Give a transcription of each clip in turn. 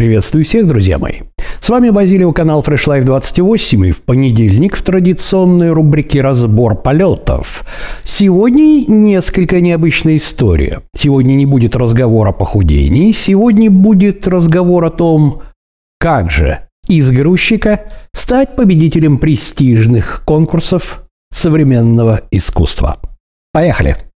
Приветствую всех, друзья мои. С вами Базилио, канал Fresh Life 28 и в понедельник в традиционной рубрике «Разбор полетов». Сегодня несколько необычная история. Сегодня не будет разговора о похудении, сегодня будет разговор о том, как же из грузчика стать победителем престижных конкурсов современного искусства. Поехали!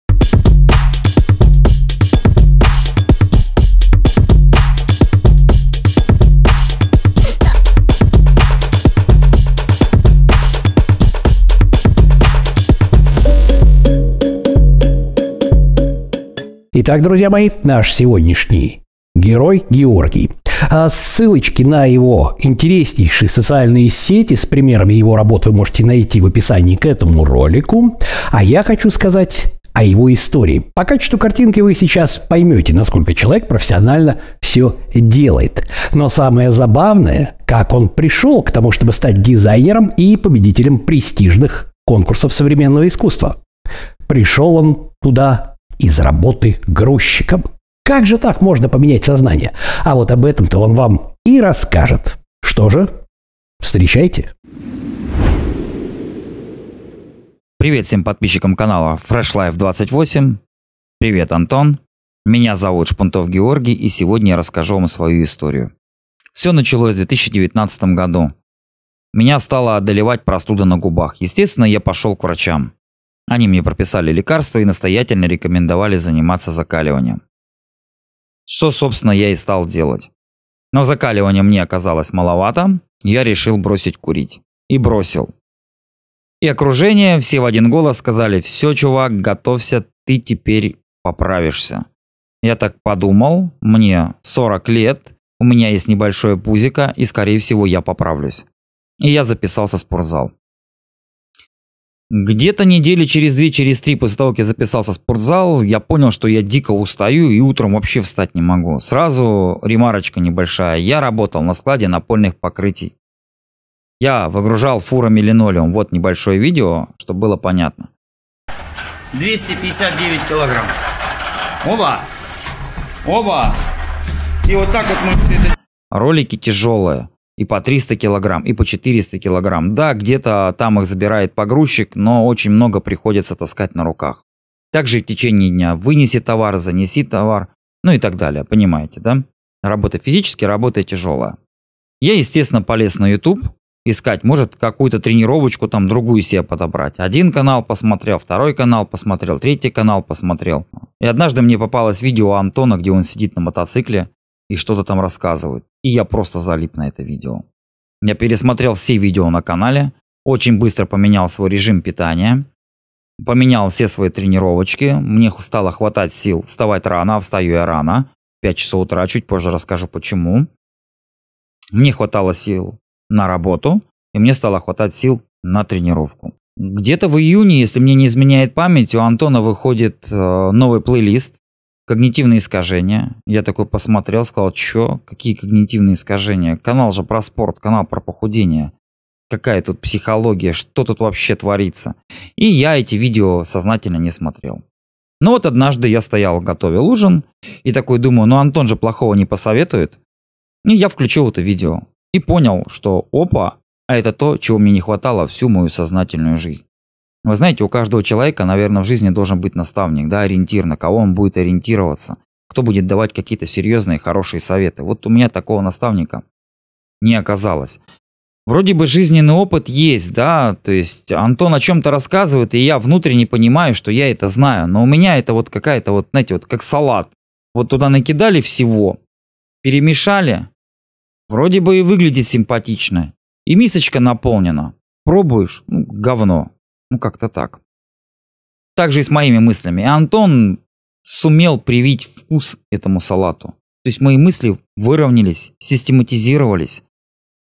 Итак, друзья мои, наш сегодняшний герой Георгий. А ссылочки на его интереснейшие социальные сети с примерами его работ вы можете найти в описании к этому ролику. А я хочу сказать о его истории. По качеству картинки вы сейчас поймете, насколько человек профессионально все делает. Но самое забавное, как он пришел к тому, чтобы стать дизайнером и победителем престижных конкурсов современного искусства. Пришел он туда из работы грузчиком. Как же так можно поменять сознание? А вот об этом-то он вам и расскажет. Что же? Встречайте. Привет всем подписчикам канала Fresh Life 28. Привет, Антон. Меня зовут Шпунтов Георгий, и сегодня я расскажу вам свою историю. Все началось в 2019 году. Меня стала одолевать простуда на губах. Естественно, я пошел к врачам. Они мне прописали лекарства и настоятельно рекомендовали заниматься закаливанием. Что, собственно, я и стал делать. Но закаливания мне оказалось маловато, я решил бросить курить. И бросил. И окружение все в один голос сказали, все, чувак, готовься, ты теперь поправишься. Я так подумал, мне 40 лет, у меня есть небольшое пузико, и скорее всего я поправлюсь. И я записался в спортзал. Где-то недели через две, через три после того, как я записался в спортзал, я понял, что я дико устаю и утром вообще встать не могу. Сразу ремарочка небольшая. Я работал на складе напольных покрытий. Я выгружал фурами линолеум. Вот небольшое видео, чтобы было понятно. 259 килограмм. Оба! Оба! И вот так вот мы все это... Ролики тяжелые и по 300 килограмм, и по 400 килограмм. Да, где-то там их забирает погрузчик, но очень много приходится таскать на руках. Также в течение дня вынеси товар, занеси товар, ну и так далее, понимаете, да? Работа физически, работа тяжелая. Я, естественно, полез на YouTube, искать, может, какую-то тренировочку там другую себе подобрать. Один канал посмотрел, второй канал посмотрел, третий канал посмотрел. И однажды мне попалось видео Антона, где он сидит на мотоцикле и что-то там рассказывает. И я просто залип на это видео. Я пересмотрел все видео на канале, очень быстро поменял свой режим питания, поменял все свои тренировочки, мне стало хватать сил вставать рано, а встаю я рано, 5 часов утра, чуть позже расскажу почему. Мне хватало сил на работу, и мне стало хватать сил на тренировку. Где-то в июне, если мне не изменяет память, у Антона выходит э, новый плейлист Когнитивные искажения. Я такой посмотрел, сказал, что? Какие когнитивные искажения? Канал же про спорт, канал про похудение. Какая тут психология, что тут вообще творится? И я эти видео сознательно не смотрел. Но вот однажды я стоял, готовил ужин, и такой думаю, ну Антон же плохого не посоветует. И я включил это видео. И понял, что опа, а это то, чего мне не хватало всю мою сознательную жизнь. Вы знаете, у каждого человека, наверное, в жизни должен быть наставник, да, ориентир, на кого он будет ориентироваться, кто будет давать какие-то серьезные, хорошие советы. Вот у меня такого наставника не оказалось. Вроде бы жизненный опыт есть, да, то есть Антон о чем-то рассказывает, и я внутренне понимаю, что я это знаю, но у меня это вот какая-то вот, знаете, вот как салат. Вот туда накидали всего, перемешали, вроде бы и выглядит симпатично, и мисочка наполнена. Пробуешь, ну, говно. Ну, как-то так. Также и с моими мыслями. И Антон сумел привить вкус этому салату. То есть мои мысли выровнялись, систематизировались.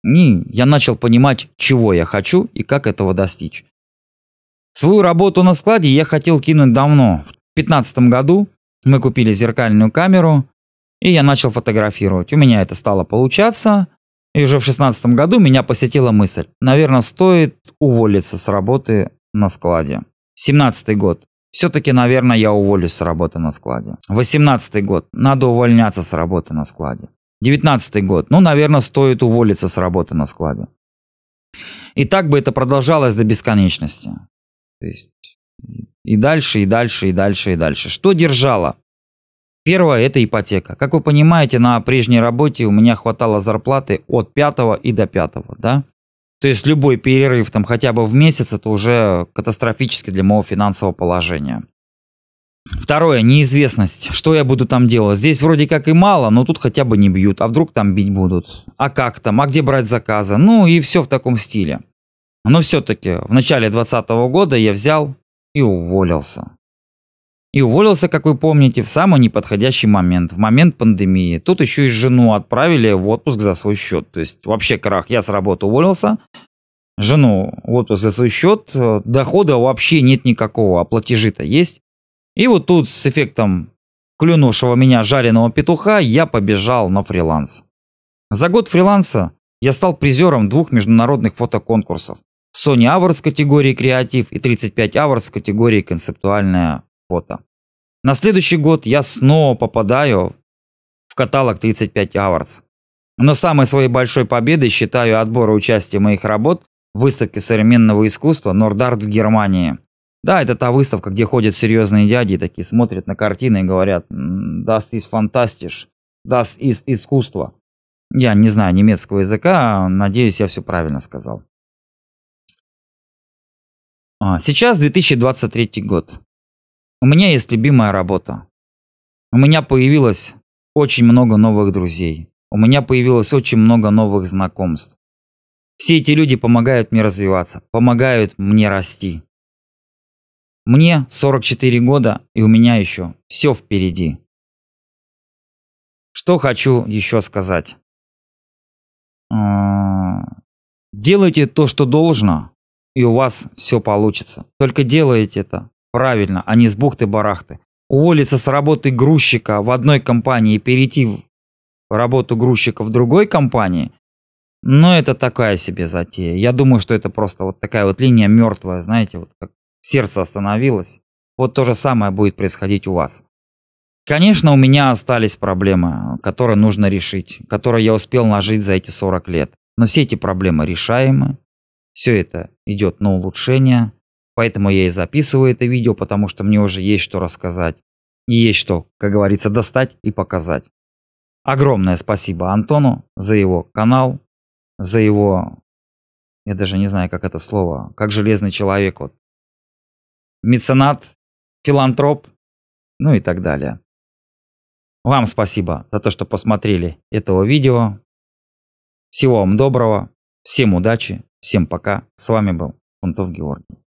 И я начал понимать, чего я хочу и как этого достичь. Свою работу на складе я хотел кинуть давно. В 2015 году мы купили зеркальную камеру, и я начал фотографировать. У меня это стало получаться, и уже в 2016 году меня посетила мысль, наверное, стоит уволиться с работы на складе. 17 год. Все-таки, наверное, я уволюсь с работы на складе. 18 год. Надо увольняться с работы на складе. 19 год. Ну, наверное, стоит уволиться с работы на складе. И так бы это продолжалось до бесконечности. То есть и дальше, и дальше, и дальше, и дальше. Что держало? Первое – это ипотека. Как вы понимаете, на прежней работе у меня хватало зарплаты от пятого и до пятого, да? То есть любой перерыв там хотя бы в месяц – это уже катастрофически для моего финансового положения. Второе – неизвестность. Что я буду там делать? Здесь вроде как и мало, но тут хотя бы не бьют. А вдруг там бить будут? А как там? А где брать заказы? Ну и все в таком стиле. Но все-таки в начале 2020 года я взял и уволился. И уволился, как вы помните, в самый неподходящий момент, в момент пандемии. Тут еще и жену отправили в отпуск за свой счет. То есть вообще крах. Я с работы уволился, жену в отпуск за свой счет, дохода вообще нет никакого, а платежи-то есть. И вот тут с эффектом клюнувшего меня жареного петуха я побежал на фриланс. За год фриланса я стал призером двух международных фотоконкурсов. Sony Awards категории креатив и 35 Awards категории концептуальное фото. На следующий год я снова попадаю в каталог 35 Awards. Но самой своей большой победой считаю отбор и участие моих работ в выставке современного искусства Нордарт в Германии. Да, это та выставка, где ходят серьезные дяди, такие смотрят на картины и говорят «Das ist fantastisch», «Das ist искусство». Я не знаю немецкого языка, надеюсь, я все правильно сказал. А, сейчас 2023 год. У меня есть любимая работа. У меня появилось очень много новых друзей. У меня появилось очень много новых знакомств. Все эти люди помогают мне развиваться, помогают мне расти. Мне 44 года, и у меня еще все впереди. Что хочу еще сказать. А, делайте то, что должно, и у вас все получится. Только делайте это Правильно, а не с бухты-барахты. Уволиться с работы грузчика в одной компании и перейти в работу грузчика в другой компании, но ну, это такая себе затея. Я думаю, что это просто вот такая вот линия мертвая, знаете, вот как сердце остановилось. Вот то же самое будет происходить у вас. Конечно, у меня остались проблемы, которые нужно решить, которые я успел нажить за эти 40 лет. Но все эти проблемы решаемы. Все это идет на улучшение. Поэтому я и записываю это видео, потому что мне уже есть что рассказать. Есть что, как говорится, достать и показать. Огромное спасибо Антону за его канал, за его, я даже не знаю, как это слово, как железный человек, вот, меценат, филантроп, ну и так далее. Вам спасибо за то, что посмотрели этого видео. Всего вам доброго, всем удачи, всем пока. С вами был Фунтов Георгий.